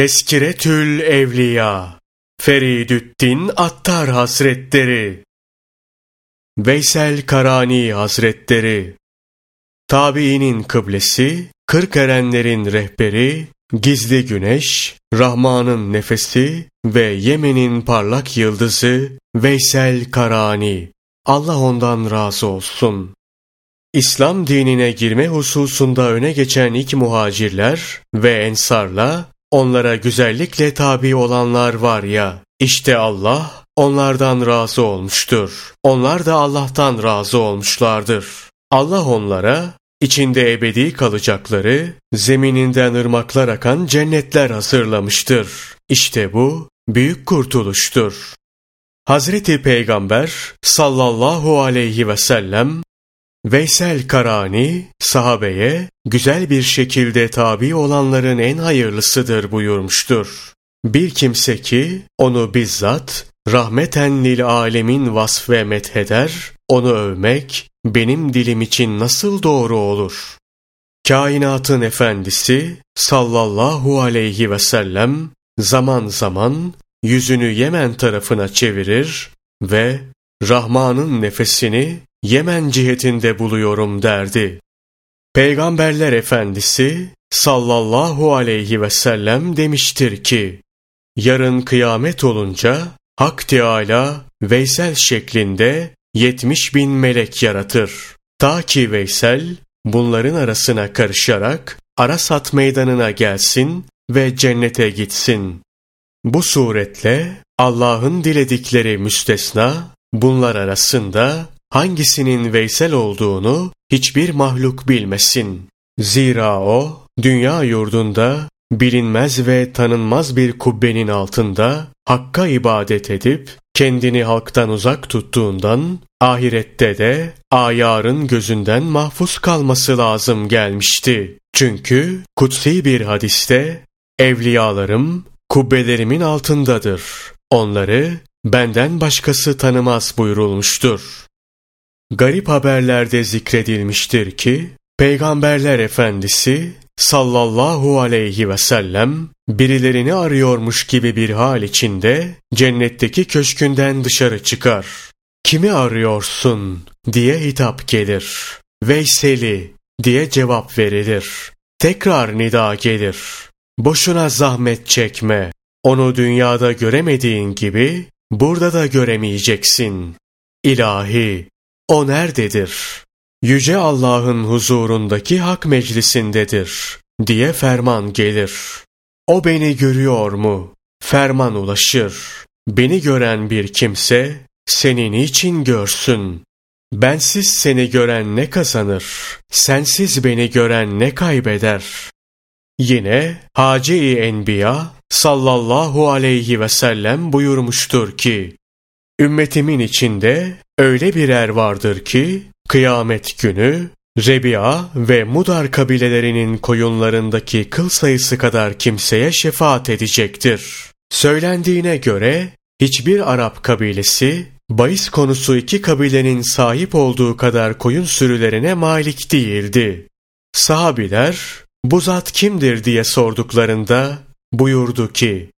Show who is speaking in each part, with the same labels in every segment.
Speaker 1: Teskiretül Evliya Feridüddin Attar Hazretleri Veysel Karani Hazretleri Tabiinin kıblesi, kırk erenlerin rehberi, gizli güneş, Rahman'ın nefesi ve Yemen'in parlak yıldızı Veysel Karani. Allah ondan razı olsun. İslam dinine girme hususunda öne geçen ilk muhacirler ve ensarla onlara güzellikle tabi olanlar var ya, işte Allah onlardan razı olmuştur. Onlar da Allah'tan razı olmuşlardır. Allah onlara içinde ebedi kalacakları, zemininden ırmaklar akan cennetler hazırlamıştır. İşte bu büyük kurtuluştur. Hazreti Peygamber sallallahu aleyhi ve sellem Veysel Karani sahabeye güzel bir şekilde tabi olanların en hayırlısıdır buyurmuştur. Bir kimse ki onu bizzat rahmeten lil alemin vasf ve metheder, onu övmek benim dilim için nasıl doğru olur? Kainatın efendisi sallallahu aleyhi ve sellem zaman zaman yüzünü Yemen tarafına çevirir ve Rahman'ın nefesini Yemen cihetinde buluyorum derdi. Peygamberler Efendisi sallallahu aleyhi ve sellem demiştir ki, yarın kıyamet olunca Hak Teâlâ Veysel şeklinde yetmiş bin melek yaratır. Ta ki Veysel bunların arasına karışarak Arasat meydanına gelsin ve cennete gitsin. Bu suretle Allah'ın diledikleri müstesna, bunlar arasında hangisinin Veysel olduğunu hiçbir mahluk bilmesin. Zira o, dünya yurdunda bilinmez ve tanınmaz bir kubbenin altında Hakk'a ibadet edip kendini halktan uzak tuttuğundan ahirette de ayarın gözünden mahfuz kalması lazım gelmişti. Çünkü kutsi bir hadiste evliyalarım kubbelerimin altındadır. Onları benden başkası tanımaz buyurulmuştur. Garip haberlerde zikredilmiştir ki, Peygamberler Efendisi sallallahu aleyhi ve sellem birilerini arıyormuş gibi bir hal içinde cennetteki köşkünden dışarı çıkar. Kimi arıyorsun diye hitap gelir. Veysel'i diye cevap verilir. Tekrar nida gelir. Boşuna zahmet çekme. Onu dünyada göremediğin gibi burada da göremeyeceksin. İlahi, o nerededir? Yüce Allah'ın huzurundaki hak meclisindedir diye ferman gelir. O beni görüyor mu? Ferman ulaşır. Beni gören bir kimse seni niçin görsün? Bensiz seni gören ne kazanır? Sensiz beni gören ne kaybeder? Yine Hace-i Enbiya sallallahu aleyhi ve sellem buyurmuştur ki, Ümmetimin içinde öyle bir er vardır ki, kıyamet günü Rebi'a ve Mudar kabilelerinin koyunlarındaki kıl sayısı kadar kimseye şefaat edecektir. Söylendiğine göre hiçbir Arap kabilesi bahis konusu iki kabilenin sahip olduğu kadar koyun sürülerine malik değildi. Sahabiler bu zat kimdir diye sorduklarında buyurdu ki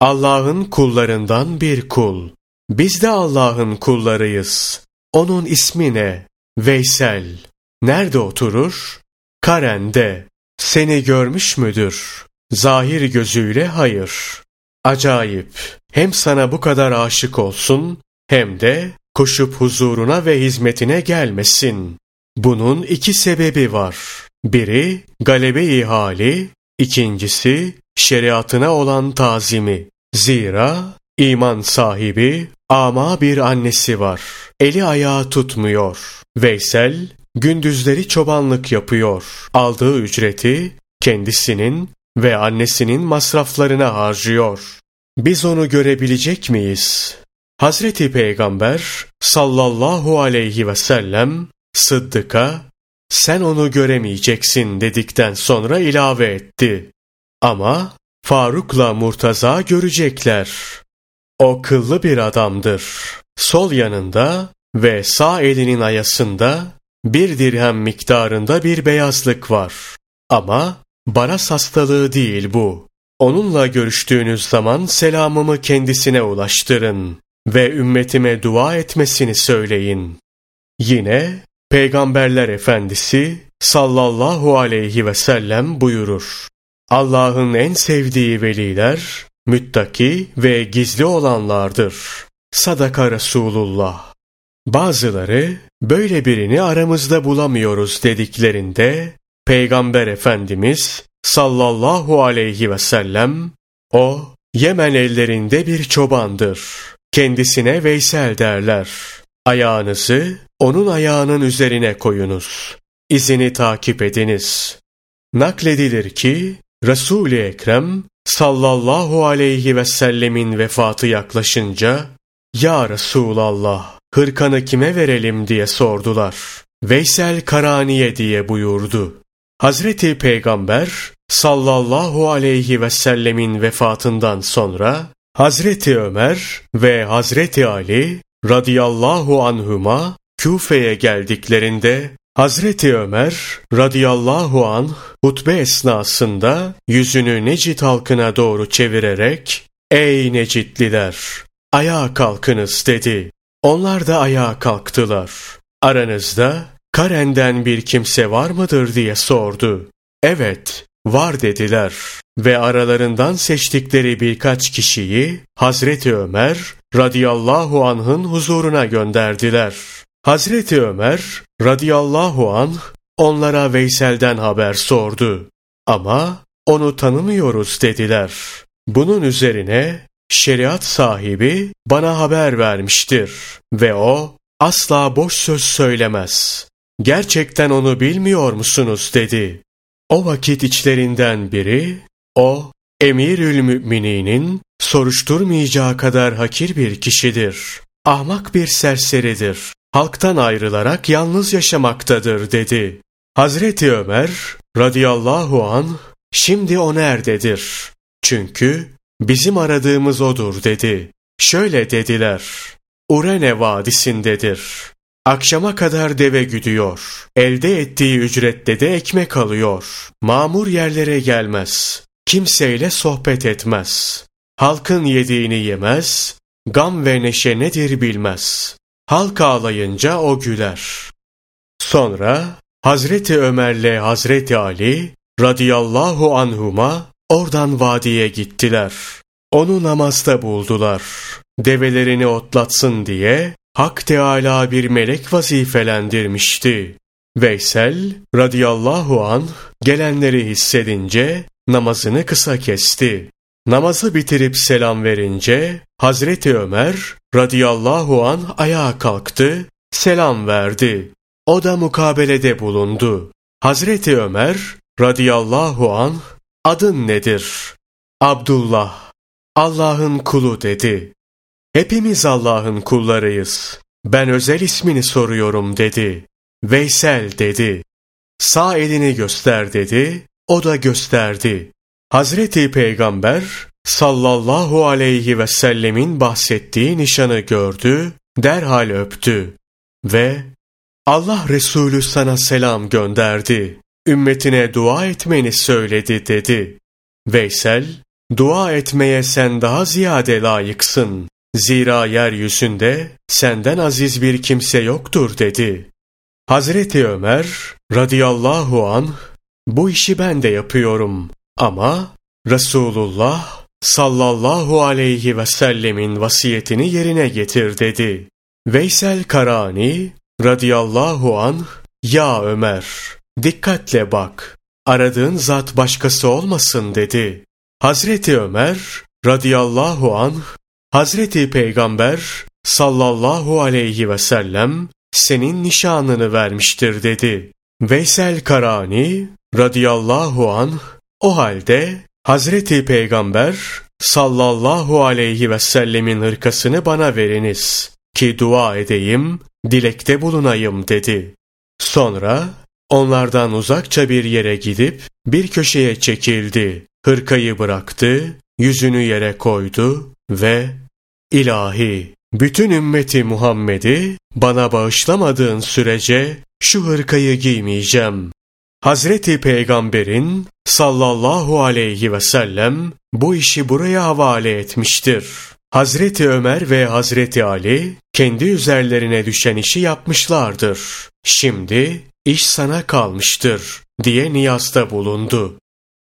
Speaker 1: Allah'ın kullarından bir kul. Biz de Allah'ın kullarıyız. Onun ismi ne? Veysel. Nerede oturur? Karen'de. Seni görmüş müdür? Zahir gözüyle hayır. Acayip. Hem sana bu kadar aşık olsun, hem de koşup huzuruna ve hizmetine gelmesin. Bunun iki sebebi var. Biri galebe-i hali, ikincisi şeriatına olan tazimi. Zira iman sahibi ama bir annesi var. Eli ayağı tutmuyor. Veysel gündüzleri çobanlık yapıyor. Aldığı ücreti kendisinin ve annesinin masraflarına harcıyor. Biz onu görebilecek miyiz? Hazreti Peygamber sallallahu aleyhi ve sellem Sıddık'a sen onu göremeyeceksin dedikten sonra ilave etti. Ama Faruk'la Murtaza görecekler. O kıllı bir adamdır. Sol yanında ve sağ elinin ayasında bir dirhem miktarında bir beyazlık var. Ama baras hastalığı değil bu. Onunla görüştüğünüz zaman selamımı kendisine ulaştırın ve ümmetime dua etmesini söyleyin. Yine Peygamberler Efendisi sallallahu aleyhi ve sellem buyurur. Allah'ın en sevdiği veliler, müttaki ve gizli olanlardır. Sadaka Resulullah. Bazıları böyle birini aramızda bulamıyoruz dediklerinde Peygamber Efendimiz sallallahu aleyhi ve sellem o Yemen ellerinde bir çobandır. Kendisine Veysel derler. Ayağınızı onun ayağının üzerine koyunuz. İzini takip ediniz. Nakledilir ki Resul-i Ekrem sallallahu aleyhi ve sellemin vefatı yaklaşınca Ya Resulallah hırkanı kime verelim diye sordular. Veysel Karaniye diye buyurdu. Hazreti Peygamber sallallahu aleyhi ve sellemin vefatından sonra Hazreti Ömer ve Hazreti Ali radıyallahu anhuma Küfe'ye geldiklerinde Hazreti Ömer radıyallahu anh hutbe esnasında yüzünü Necit halkına doğru çevirerek ''Ey Necitliler, ayağa kalkınız.'' dedi. Onlar da ayağa kalktılar. Aranızda Karen'den bir kimse var mıdır diye sordu. Evet, var dediler ve aralarından seçtikleri birkaç kişiyi Hazreti Ömer radıyallahu anh'ın huzuruna gönderdiler. Hazreti Ömer radıyallahu anh onlara Veysel'den haber sordu. Ama onu tanımıyoruz dediler. Bunun üzerine şeriat sahibi bana haber vermiştir ve o asla boş söz söylemez. Gerçekten onu bilmiyor musunuz dedi. O vakit içlerinden biri, o emirül mümininin soruşturmayacağı kadar hakir bir kişidir. Ahmak bir serseridir. Halktan ayrılarak yalnız yaşamaktadır dedi. Hazreti Ömer radıyallahu an şimdi o nerededir? Çünkü bizim aradığımız odur dedi. Şöyle dediler. Urene vadisindedir. Akşama kadar deve güdüyor. Elde ettiği ücrette de ekmek alıyor. Mamur yerlere gelmez. Kimseyle sohbet etmez. Halkın yediğini yemez. Gam ve neşe nedir bilmez. Halk ağlayınca o güler. Sonra Hazreti Ömer'le Hazreti Ali radıyallahu anhuma oradan vadiye gittiler. Onu namazda buldular. Develerini otlatsın diye Hak Teala bir melek vazifelendirmişti. Veysel radıyallahu an gelenleri hissedince namazını kısa kesti. Namazı bitirip selam verince Hazreti Ömer radıyallahu an ayağa kalktı, selam verdi. O da mukabelede bulundu. Hazreti Ömer radıyallahu an adın nedir? Abdullah, Allah'ın kulu dedi. Hepimiz Allah'ın kullarıyız. Ben özel ismini soruyorum dedi. Veysel dedi. Sağ elini göster dedi. O da gösterdi. Hazreti Peygamber sallallahu aleyhi ve sellemin bahsettiği nişanı gördü, derhal öptü ve Allah Resulü sana selam gönderdi. Ümmetine dua etmeni söyledi dedi. Veysel, dua etmeye sen daha ziyade layıksın. Zira yeryüzünde senden aziz bir kimse yoktur dedi. Hazreti Ömer radıyallahu an bu işi ben de yapıyorum ama Resulullah sallallahu aleyhi ve sellemin vasiyetini yerine getir dedi. Veysel Karani radıyallahu an ya Ömer dikkatle bak aradığın zat başkası olmasın dedi. Hazreti Ömer radıyallahu an Hazreti Peygamber sallallahu aleyhi ve sellem senin nişanını vermiştir dedi. Veysel Karani radıyallahu an o halde Hazreti Peygamber sallallahu aleyhi ve sellemin hırkasını bana veriniz ki dua edeyim, dilekte bulunayım dedi. Sonra onlardan uzakça bir yere gidip bir köşeye çekildi. Hırkayı bıraktı, yüzünü yere koydu ve İlahi, bütün ümmeti Muhammed'i bana bağışlamadığın sürece şu hırkayı giymeyeceğim. Hazreti Peygamber'in sallallahu aleyhi ve sellem bu işi buraya havale etmiştir. Hazreti Ömer ve Hazreti Ali kendi üzerlerine düşen işi yapmışlardır. Şimdi iş sana kalmıştır diye niyazda bulundu.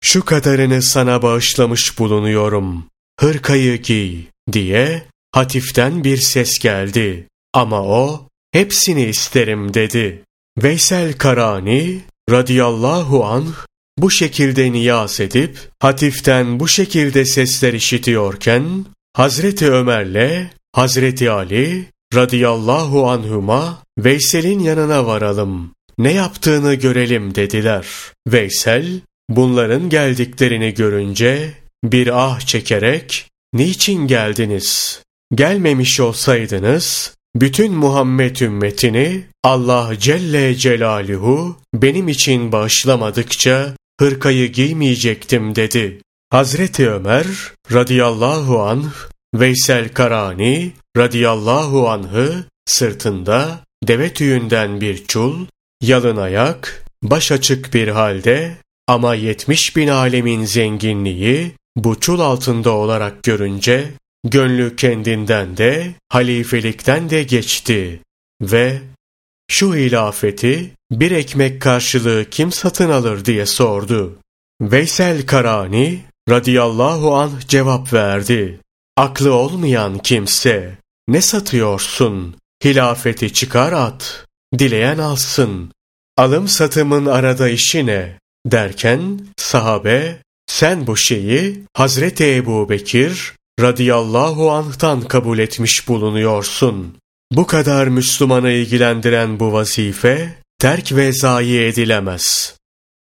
Speaker 1: Şu kadarını sana bağışlamış bulunuyorum. Hırkayı giy diye hatiften bir ses geldi. Ama o hepsini isterim dedi. Veysel Karani radıyallahu anh bu şekilde niyaz edip hatiften bu şekilde sesler işitiyorken Hazreti Ömer'le Hazreti Ali radıyallahu anhuma Veysel'in yanına varalım. Ne yaptığını görelim dediler. Veysel bunların geldiklerini görünce bir ah çekerek niçin geldiniz? Gelmemiş olsaydınız bütün Muhammed ümmetini Allah Celle Celaluhu benim için bağışlamadıkça hırkayı giymeyecektim dedi. Hazreti Ömer radıyallahu anh Veysel Karani radıyallahu anh'ı sırtında deve tüyünden bir çul, yalın ayak, baş açık bir halde ama yetmiş bin alemin zenginliği bu çul altında olarak görünce gönlü kendinden de halifelikten de geçti ve şu hilafeti bir ekmek karşılığı kim satın alır diye sordu. Veysel Karani radıyallahu anh cevap verdi. Aklı olmayan kimse ne satıyorsun? Hilafeti çıkar at. Dileyen alsın. Alım satımın arada işi ne? Derken sahabe sen bu şeyi Hazreti Ebu Bekir radıyallahu anh'tan kabul etmiş bulunuyorsun. Bu kadar Müslümanı ilgilendiren bu vazife terk ve zayi edilemez.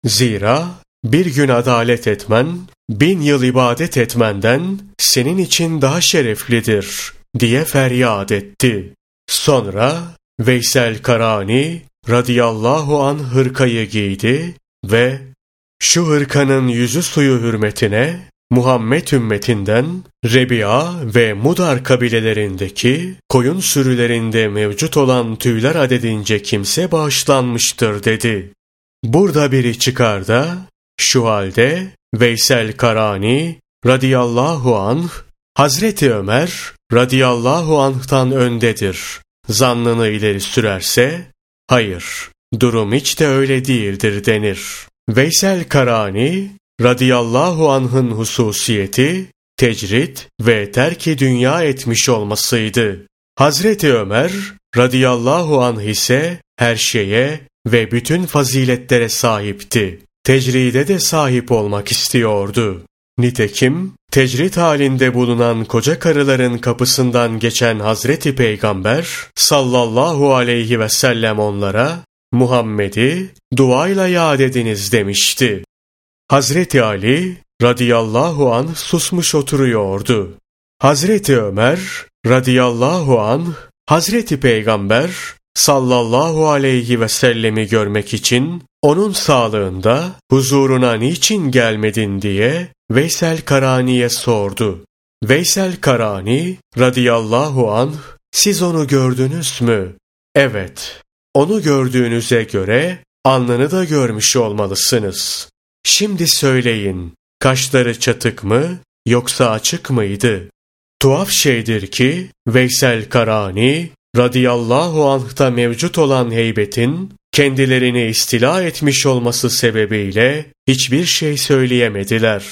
Speaker 1: Zira bir gün adalet etmen, bin yıl ibadet etmenden senin için daha şereflidir diye feryat etti. Sonra Veysel Karani radıyallahu an hırkayı giydi ve şu hırkanın yüzü suyu hürmetine Muhammed ümmetinden Rebi'a ve Mudar kabilelerindeki koyun sürülerinde mevcut olan tüyler adedince kimse bağışlanmıştır dedi. Burada biri çıkar da şu halde Veysel Karani radıyallahu anh Hazreti Ömer radıyallahu anh'tan öndedir. Zannını ileri sürerse hayır durum hiç de öyle değildir denir. Veysel Karani radıyallahu anh'ın hususiyeti tecrit ve terki dünya etmiş olmasıydı. Hazreti Ömer radıyallahu anh ise her şeye ve bütün faziletlere sahipti. Tecride de sahip olmak istiyordu. Nitekim tecrit halinde bulunan koca karıların kapısından geçen Hazreti Peygamber sallallahu aleyhi ve sellem onlara Muhammed'i duayla yad ediniz demişti. Hazreti Ali radıyallahu an susmuş oturuyordu. Hazreti Ömer radıyallahu an Hazreti Peygamber sallallahu aleyhi ve sellemi görmek için onun sağlığında huzuruna niçin gelmedin diye Veysel Karani'ye sordu. Veysel Karani radıyallahu anh siz onu gördünüz mü? Evet. Onu gördüğünüze göre alnını da görmüş olmalısınız. Şimdi söyleyin, kaşları çatık mı yoksa açık mıydı? Tuhaf şeydir ki Veysel Karani radıyallahu anh'ta mevcut olan heybetin kendilerini istila etmiş olması sebebiyle hiçbir şey söyleyemediler.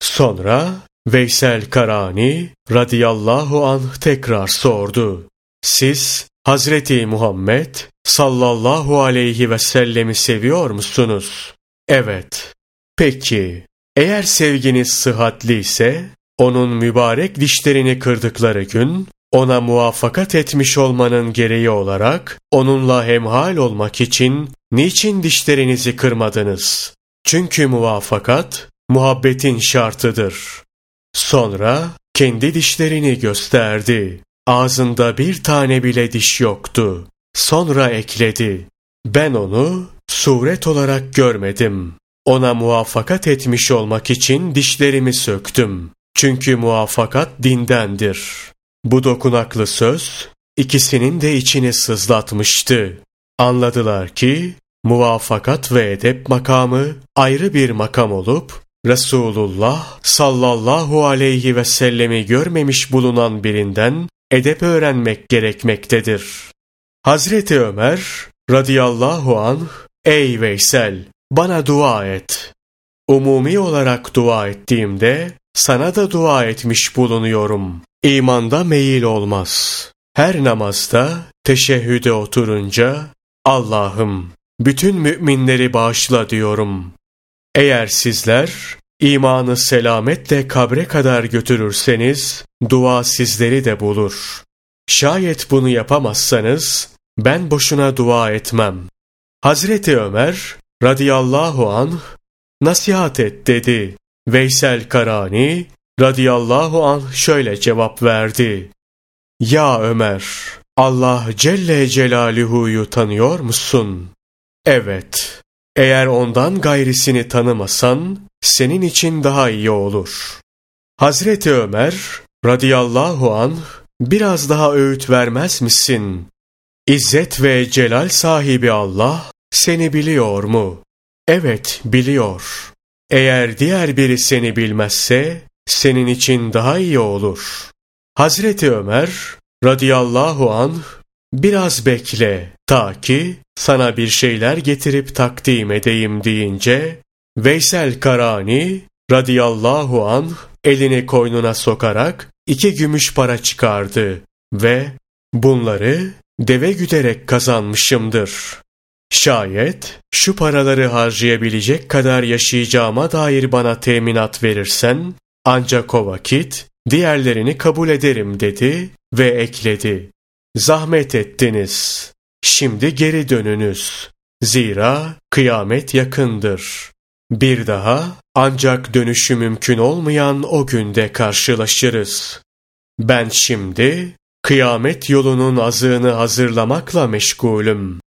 Speaker 1: Sonra Veysel Karani radıyallahu anh tekrar sordu. Siz Hazreti Muhammed sallallahu aleyhi ve sellemi seviyor musunuz? Evet. Peki, eğer sevginiz sıhhatli ise, onun mübarek dişlerini kırdıkları gün, ona muvaffakat etmiş olmanın gereği olarak, onunla hemhal olmak için niçin dişlerinizi kırmadınız? Çünkü muvaffakat, muhabbetin şartıdır. Sonra kendi dişlerini gösterdi. Ağzında bir tane bile diş yoktu. Sonra ekledi. Ben onu suret olarak görmedim. Ona muvaffakat etmiş olmak için dişlerimi söktüm. Çünkü muvaffakat dindendir. Bu dokunaklı söz ikisinin de içini sızlatmıştı. Anladılar ki muvafakat ve edep makamı ayrı bir makam olup, Resulullah sallallahu aleyhi ve sellemi görmemiş bulunan birinden edep öğrenmek gerekmektedir. Hazreti Ömer radıyallahu anh, ey Veysel bana dua et. Umumi olarak dua ettiğimde sana da dua etmiş bulunuyorum. İmanda meyil olmaz. Her namazda teşehhüde oturunca Allah'ım bütün müminleri bağışla diyorum. Eğer sizler imanı selametle kabre kadar götürürseniz dua sizleri de bulur. Şayet bunu yapamazsanız ben boşuna dua etmem. Hazreti Ömer radıyallahu anh nasihat et dedi. Veysel Karani radıyallahu anh şöyle cevap verdi. Ya Ömer, Allah Celle Celaluhu'yu tanıyor musun? Evet. Eğer ondan gayrisini tanımasan, senin için daha iyi olur. Hazreti Ömer, radıyallahu anh, biraz daha öğüt vermez misin? İzzet ve celal sahibi Allah, seni biliyor mu? Evet, biliyor. Eğer diğer biri seni bilmezse, senin için daha iyi olur. Hazreti Ömer radıyallahu anh biraz bekle ta ki sana bir şeyler getirip takdim edeyim deyince Veysel Karani radıyallahu anh elini koynuna sokarak iki gümüş para çıkardı ve bunları deve güderek kazanmışımdır. Şayet şu paraları harcayabilecek kadar yaşayacağıma dair bana teminat verirsen ancak o vakit diğerlerini kabul ederim dedi ve ekledi. Zahmet ettiniz. Şimdi geri dönünüz. Zira kıyamet yakındır. Bir daha ancak dönüşü mümkün olmayan o günde karşılaşırız. Ben şimdi kıyamet yolunun azığını hazırlamakla meşgulüm.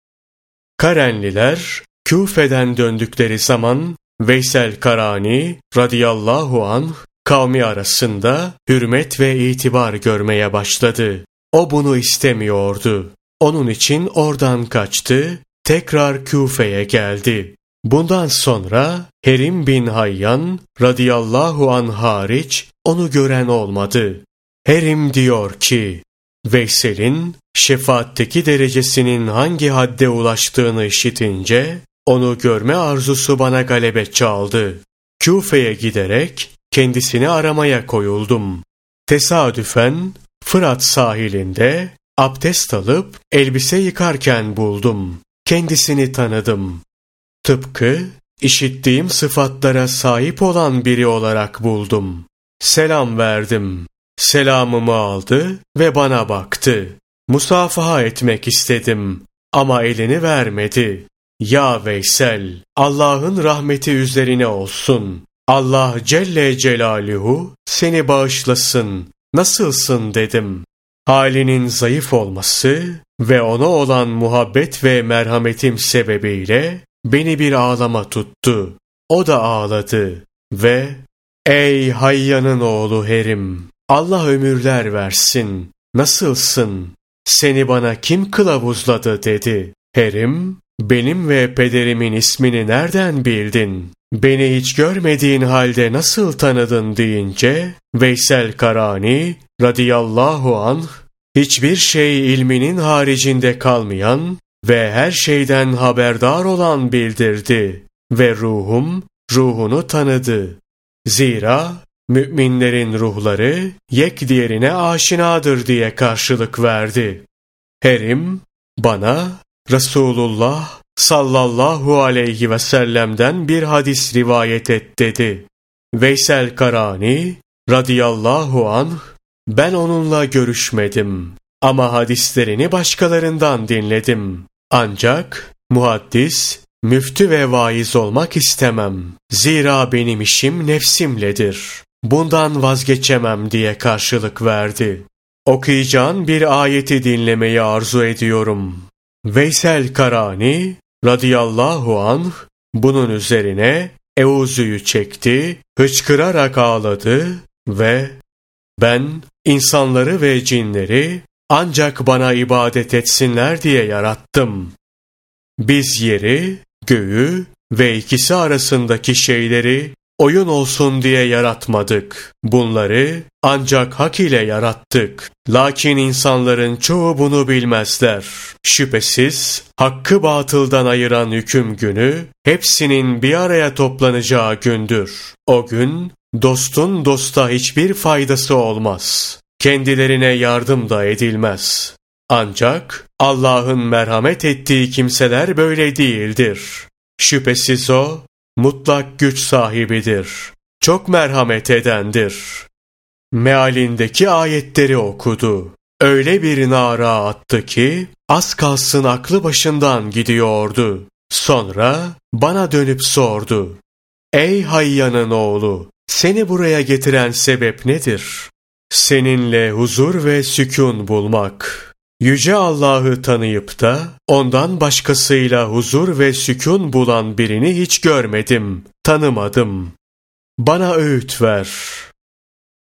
Speaker 1: Karenliler Küfe'den döndükleri zaman Veysel Karani radıyallahu an kavmi arasında hürmet ve itibar görmeye başladı. O bunu istemiyordu. Onun için oradan kaçtı, tekrar Küfe'ye geldi. Bundan sonra Herim bin Hayyan radıyallahu an hariç onu gören olmadı. Herim diyor ki, Veysel'in şefaatteki derecesinin hangi hadde ulaştığını işitince, onu görme arzusu bana galebe çaldı. Küfe'ye giderek kendisini aramaya koyuldum. Tesadüfen Fırat sahilinde abdest alıp elbise yıkarken buldum. Kendisini tanıdım. Tıpkı işittiğim sıfatlara sahip olan biri olarak buldum. Selam verdim. Selamımı aldı ve bana baktı. Musafaha etmek istedim ama elini vermedi. Ya Veysel, Allah'ın rahmeti üzerine olsun. Allah Celle Celaluhu seni bağışlasın. Nasılsın dedim. Halinin zayıf olması ve ona olan muhabbet ve merhametim sebebiyle beni bir ağlama tuttu. O da ağladı ve ''Ey Hayyan'ın oğlu Herim, Allah ömürler versin. Nasılsın? Seni bana kim kılavuzladı?'' dedi. Herim, ''Benim ve pederimin ismini nereden bildin? Beni hiç görmediğin halde nasıl tanıdın?'' deyince Veysel Karani radıyallahu anh hiçbir şey ilminin haricinde kalmayan ve her şeyden haberdar olan bildirdi ve ruhum ruhunu tanıdı. Zira müminlerin ruhları yek diğerine aşinadır diye karşılık verdi. Herim bana Resulullah sallallahu aleyhi ve sellem'den bir hadis rivayet et dedi. Veysel Karani radıyallahu anh ben onunla görüşmedim ama hadislerini başkalarından dinledim. Ancak muhaddis, müftü ve vaiz olmak istemem. Zira benim işim nefsimledir. Bundan vazgeçemem diye karşılık verdi. Okuyacağın bir ayeti dinlemeyi arzu ediyorum. Veysel Karani radıyallahu anh bunun üzerine Euzü'yü çekti, hıçkırarak ağladı ve ben insanları ve cinleri ancak bana ibadet etsinler diye yarattım. Biz yeri, göğü ve ikisi arasındaki şeyleri oyun olsun diye yaratmadık. Bunları ancak hak ile yarattık. Lakin insanların çoğu bunu bilmezler. Şüphesiz hakkı batıldan ayıran hüküm günü hepsinin bir araya toplanacağı gündür. O gün dostun dosta hiçbir faydası olmaz. Kendilerine yardım da edilmez. Ancak Allah'ın merhamet ettiği kimseler böyle değildir. Şüphesiz o mutlak güç sahibidir. Çok merhamet edendir. Mealindeki ayetleri okudu. Öyle bir nara attı ki az kalsın aklı başından gidiyordu. Sonra bana dönüp sordu. Ey Hayyan'ın oğlu, seni buraya getiren sebep nedir? Seninle huzur ve sükun bulmak. Yüce Allah'ı tanıyıp da ondan başkasıyla huzur ve sükun bulan birini hiç görmedim, tanımadım. Bana öğüt ver.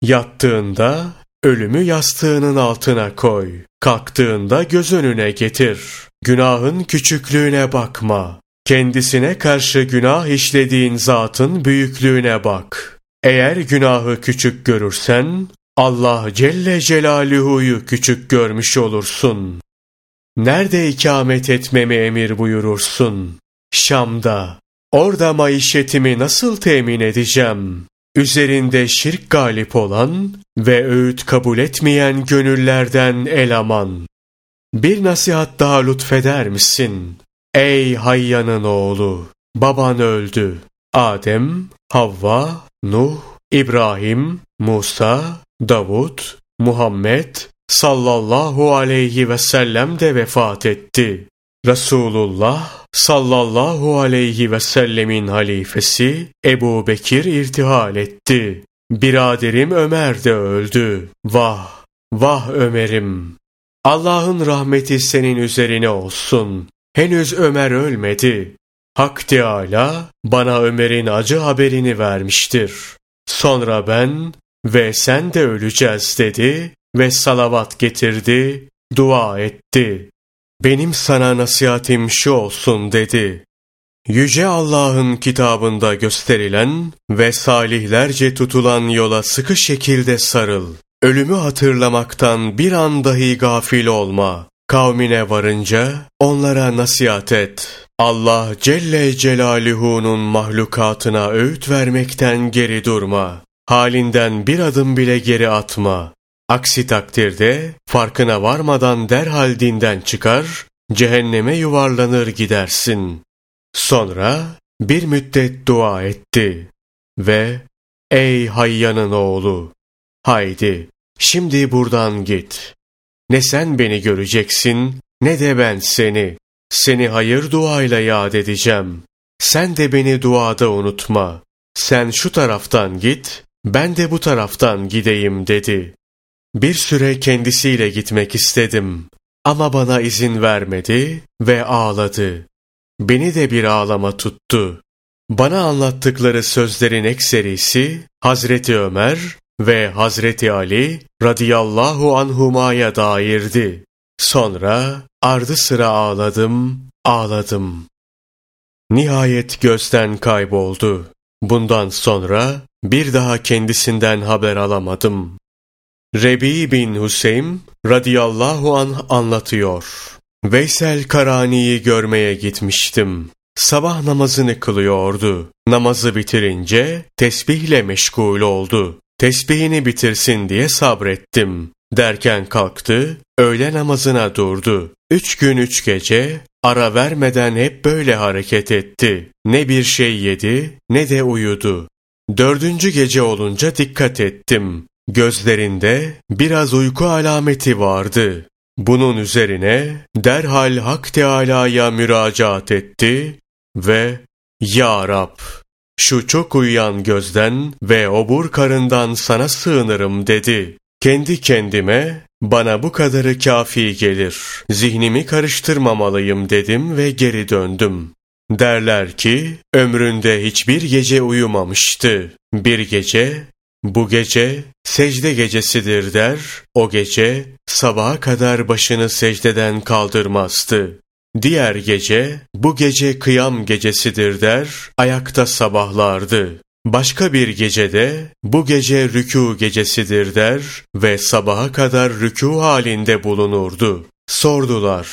Speaker 1: Yattığında ölümü yastığının altına koy. Kalktığında göz önüne getir. Günahın küçüklüğüne bakma. Kendisine karşı günah işlediğin zatın büyüklüğüne bak. Eğer günahı küçük görürsen Allah Celle Celaluhu'yu küçük görmüş olursun. Nerede ikamet etmemi emir buyurursun? Şam'da. Orada maişetimi nasıl temin edeceğim? Üzerinde şirk galip olan ve öğüt kabul etmeyen gönüllerden elaman. Bir nasihat daha lütfeder misin? Ey Hayyan'ın oğlu! Baban öldü. Adem, Havva, Nuh, İbrahim, Musa, Davud, Muhammed sallallahu aleyhi ve sellem de vefat etti. Resulullah sallallahu aleyhi ve sellemin halifesi Ebu Bekir irtihal etti. Biraderim Ömer de öldü. Vah, vah Ömer'im. Allah'ın rahmeti senin üzerine olsun. Henüz Ömer ölmedi. Hak Teâlâ bana Ömer'in acı haberini vermiştir. Sonra ben ve sen de öleceğiz dedi ve salavat getirdi, dua etti. Benim sana nasihatim şu olsun dedi. Yüce Allah'ın kitabında gösterilen ve salihlerce tutulan yola sıkı şekilde sarıl. Ölümü hatırlamaktan bir an dahi gafil olma. Kavmine varınca onlara nasihat et. Allah Celle Celaluhu'nun mahlukatına öğüt vermekten geri durma. Halinden bir adım bile geri atma. Aksi takdirde farkına varmadan derhal dinden çıkar, cehenneme yuvarlanır gidersin. Sonra bir müddet dua etti ve ''Ey Hayyan'ın oğlu, haydi şimdi buradan git. Ne sen beni göreceksin ne de ben seni. Seni hayır duayla yad edeceğim. Sen de beni duada unutma. Sen şu taraftan git, ben de bu taraftan gideyim dedi. Bir süre kendisiyle gitmek istedim ama bana izin vermedi ve ağladı. Beni de bir ağlama tuttu. Bana anlattıkları sözlerin ekserisi Hazreti Ömer ve Hazreti Ali radıyallahu anhumaya dairdi. Sonra ardı sıra ağladım, ağladım. Nihayet gözden kayboldu. Bundan sonra bir daha kendisinden haber alamadım. Rebi bin Hüseyin radıyallahu an anlatıyor. Veysel Karani'yi görmeye gitmiştim. Sabah namazını kılıyordu. Namazı bitirince tesbihle meşgul oldu. Tesbihini bitirsin diye sabrettim. Derken kalktı, öğle namazına durdu. Üç gün üç gece ara vermeden hep böyle hareket etti. Ne bir şey yedi ne de uyudu. Dördüncü gece olunca dikkat ettim. Gözlerinde biraz uyku alameti vardı. Bunun üzerine derhal Hak Teâlâ'ya müracaat etti ve Ya Rab, şu çok uyuyan gözden ve obur karından sana sığınırım dedi. Kendi kendime bana bu kadarı kafi gelir. Zihnimi karıştırmamalıyım dedim ve geri döndüm. Derler ki ömründe hiçbir gece uyumamıştı. Bir gece, bu gece secde gecesidir der, o gece sabaha kadar başını secdeden kaldırmazdı. Diğer gece, bu gece kıyam gecesidir der, ayakta sabahlardı. Başka bir gecede, bu gece rükû gecesidir der ve sabaha kadar rükû halinde bulunurdu. Sordular,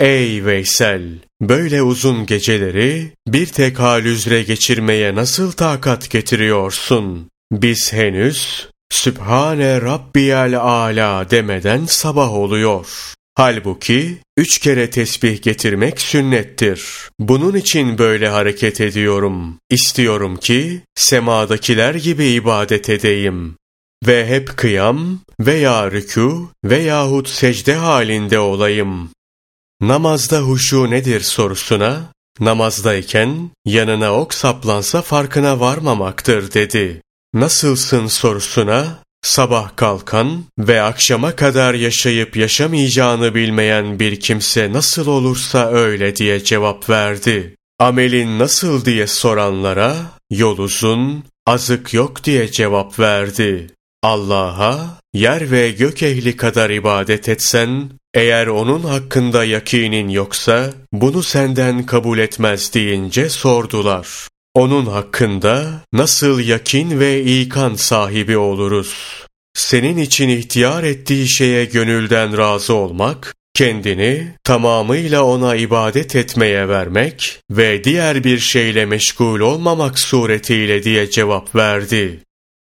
Speaker 1: ey Veysel, böyle uzun geceleri bir tek hal üzere geçirmeye nasıl takat getiriyorsun? Biz henüz Sübhane Rabbiyel Ala demeden sabah oluyor. Halbuki üç kere tesbih getirmek sünnettir. Bunun için böyle hareket ediyorum. İstiyorum ki semadakiler gibi ibadet edeyim. Ve hep kıyam veya rükû veyahut secde halinde olayım. Namazda huşu nedir sorusuna, namazdayken yanına ok saplansa farkına varmamaktır dedi. Nasılsın sorusuna, sabah kalkan ve akşama kadar yaşayıp yaşamayacağını bilmeyen bir kimse nasıl olursa öyle diye cevap verdi. Amelin nasıl diye soranlara, yol uzun, azık yok diye cevap verdi. Allah'a yer ve gök ehli kadar ibadet etsen, eğer onun hakkında yakinin yoksa, bunu senden kabul etmez deyince sordular. Onun hakkında nasıl yakin ve ikan sahibi oluruz? Senin için ihtiyar ettiği şeye gönülden razı olmak, kendini tamamıyla ona ibadet etmeye vermek ve diğer bir şeyle meşgul olmamak suretiyle diye cevap verdi.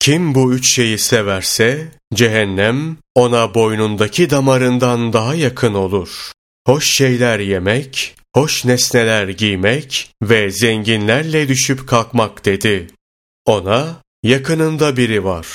Speaker 1: Kim bu üç şeyi severse, cehennem ona boynundaki damarından daha yakın olur. Hoş şeyler yemek, hoş nesneler giymek ve zenginlerle düşüp kalkmak dedi. Ona yakınında biri var.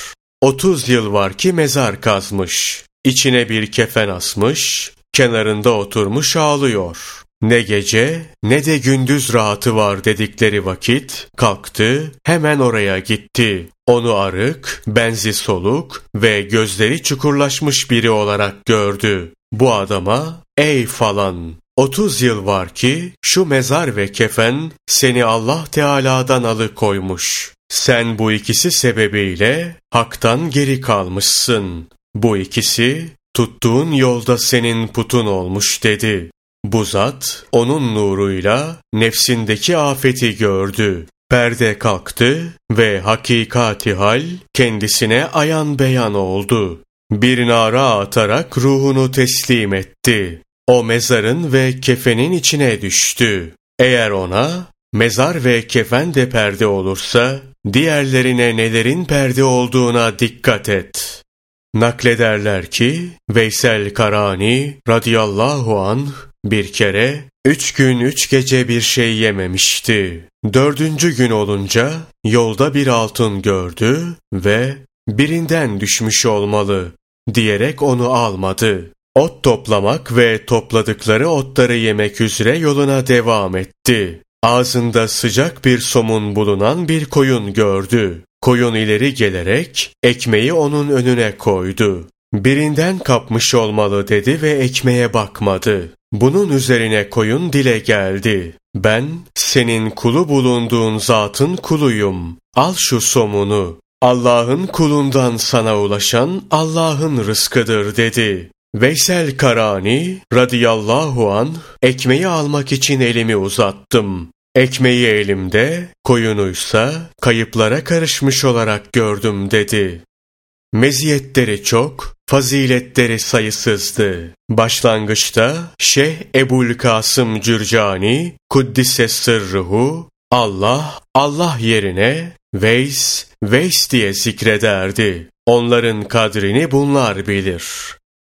Speaker 1: Otuz yıl var ki mezar kazmış. İçine bir kefen asmış, kenarında oturmuş ağlıyor. Ne gece ne de gündüz rahatı var dedikleri vakit kalktı hemen oraya gitti. Onu arık, benzi soluk ve gözleri çukurlaşmış biri olarak gördü. Bu adama ey falan 30 yıl var ki şu mezar ve kefen seni Allah Teala'dan alıkoymuş. Sen bu ikisi sebebiyle haktan geri kalmışsın. Bu ikisi tuttuğun yolda senin putun olmuş dedi. Bu zat onun nuruyla nefsindeki afeti gördü. Perde kalktı ve hakikati hal kendisine ayan beyan oldu. Bir nara atarak ruhunu teslim etti. O mezarın ve kefenin içine düştü. Eğer ona mezar ve kefen de perde olursa, diğerlerine nelerin perde olduğuna dikkat et. Naklederler ki, Veysel Karani radıyallahu anh bir kere üç gün üç gece bir şey yememişti. Dördüncü gün olunca yolda bir altın gördü ve birinden düşmüş olmalı diyerek onu almadı. Ot toplamak ve topladıkları otları yemek üzere yoluna devam etti. Ağzında sıcak bir somun bulunan bir koyun gördü. Koyun ileri gelerek ekmeği onun önüne koydu. Birinden kapmış olmalı dedi ve ekmeğe bakmadı. Bunun üzerine koyun dile geldi. Ben senin kulu bulunduğun zatın kuluyum. Al şu somunu. Allah'ın kulundan sana ulaşan Allah'ın rızkıdır dedi. Veysel Karani radıyallahu an ekmeği almak için elimi uzattım. Ekmeği elimde, koyunuysa kayıplara karışmış olarak gördüm dedi. Meziyetleri çok, faziletleri sayısızdı. Başlangıçta Şeyh Ebul Kasım Cürcani, Kuddise Sırruhu, Allah, Allah yerine Veys, Veys diye zikrederdi. Onların kadrini bunlar bilir.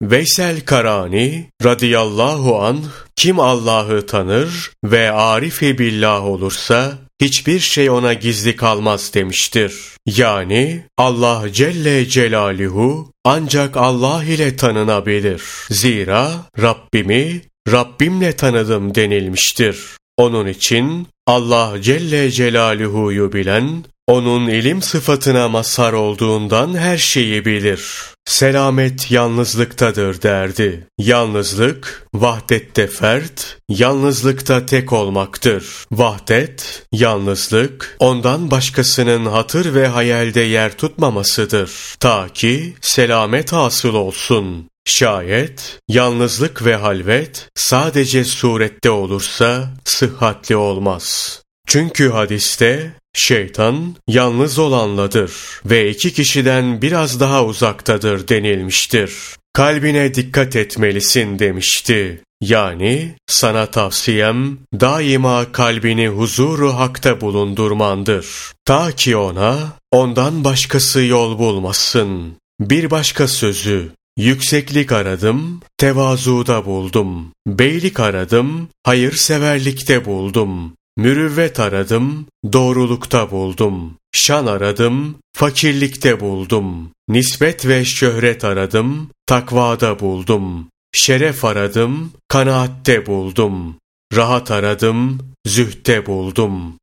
Speaker 1: Veysel Karani radıyallahu an kim Allah'ı tanır ve arifi billah olursa hiçbir şey ona gizli kalmaz demiştir. Yani Allah Celle Celaluhu ancak Allah ile tanınabilir. Zira Rabbimi Rabbimle tanıdım denilmiştir. Onun için Allah Celle Celaluhu'yu bilen onun ilim sıfatına mazhar olduğundan her şeyi bilir. Selamet yalnızlıktadır derdi. Yalnızlık, vahdette fert, yalnızlıkta tek olmaktır. Vahdet, yalnızlık, ondan başkasının hatır ve hayalde yer tutmamasıdır. Ta ki selamet hasıl olsun. Şayet yalnızlık ve halvet sadece surette olursa sıhhatli olmaz. Çünkü hadiste şeytan yalnız olanladır ve iki kişiden biraz daha uzaktadır denilmiştir. Kalbine dikkat etmelisin demişti. Yani sana tavsiyem daima kalbini huzuru hakta bulundurmandır. Ta ki ona ondan başkası yol bulmasın. Bir başka sözü Yükseklik aradım, tevazuda buldum. Beylik aradım, hayırseverlikte buldum. Mürüvvet aradım, doğrulukta buldum. Şan aradım, fakirlikte buldum. Nispet ve şöhret aradım, takvada buldum. Şeref aradım, kanaatte buldum. Rahat aradım, zühte buldum.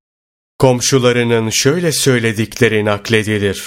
Speaker 1: Komşularının şöyle söyledikleri nakledilir.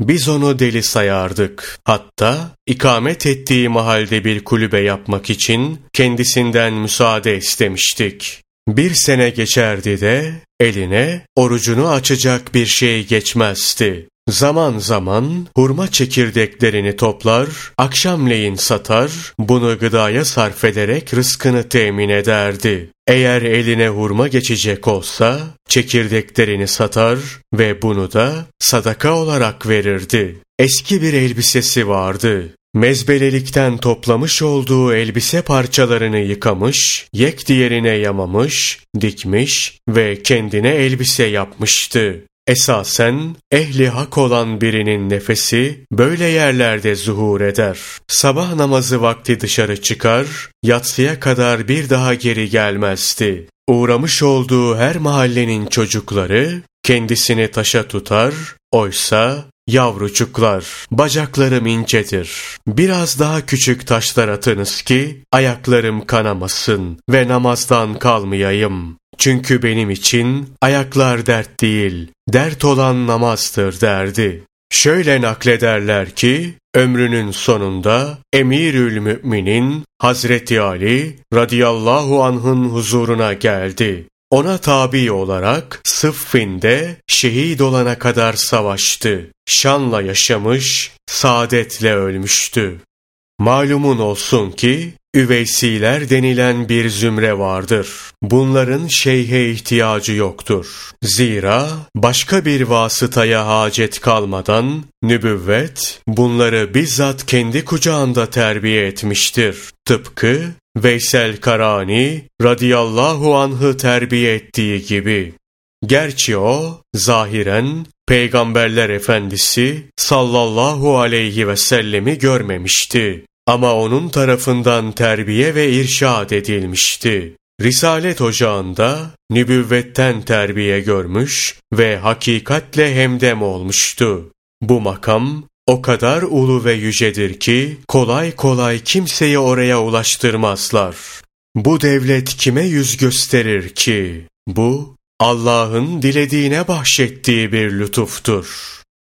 Speaker 1: Biz onu deli sayardık. Hatta ikamet ettiği mahalde bir kulübe yapmak için kendisinden müsaade istemiştik. Bir sene geçerdi de eline orucunu açacak bir şey geçmezdi. Zaman zaman hurma çekirdeklerini toplar, akşamleyin satar, bunu gıdaya sarf ederek rızkını temin ederdi. Eğer eline hurma geçecek olsa çekirdeklerini satar ve bunu da sadaka olarak verirdi. Eski bir elbisesi vardı. Mezbelelikten toplamış olduğu elbise parçalarını yıkamış, yek diğerine yamamış, dikmiş ve kendine elbise yapmıştı. Esasen ehli hak olan birinin nefesi böyle yerlerde zuhur eder. Sabah namazı vakti dışarı çıkar, yatsıya kadar bir daha geri gelmezdi. Uğramış olduğu her mahallenin çocukları kendisini taşa tutar, oysa Yavrucuklar, bacaklarım incedir. Biraz daha küçük taşlar atınız ki ayaklarım kanamasın ve namazdan kalmayayım. Çünkü benim için ayaklar dert değil, dert olan namazdır derdi. Şöyle naklederler ki, ömrünün sonunda Emirül Müminin Hazreti Ali radıyallahu anh'ın huzuruna geldi. Ona tabi olarak Sıffin'de şehit olana kadar savaştı. Şanla yaşamış, saadetle ölmüştü. Malumun olsun ki Üveysiler denilen bir zümre vardır. Bunların şeyhe ihtiyacı yoktur. Zira başka bir vasıtaya hacet kalmadan nübüvvet bunları bizzat kendi kucağında terbiye etmiştir. Tıpkı Veysel Karani radıyallahu anh'ı terbiye ettiği gibi. Gerçi o zahiren Peygamberler Efendisi sallallahu aleyhi ve sellemi görmemişti. Ama onun tarafından terbiye ve irşad edilmişti. Risalet ocağında nübüvvetten terbiye görmüş ve hakikatle hemdem olmuştu. Bu makam o kadar ulu ve yücedir ki kolay kolay kimseyi oraya ulaştırmazlar. Bu devlet kime yüz gösterir ki? Bu Allah'ın dilediğine bahşettiği bir lütuftur.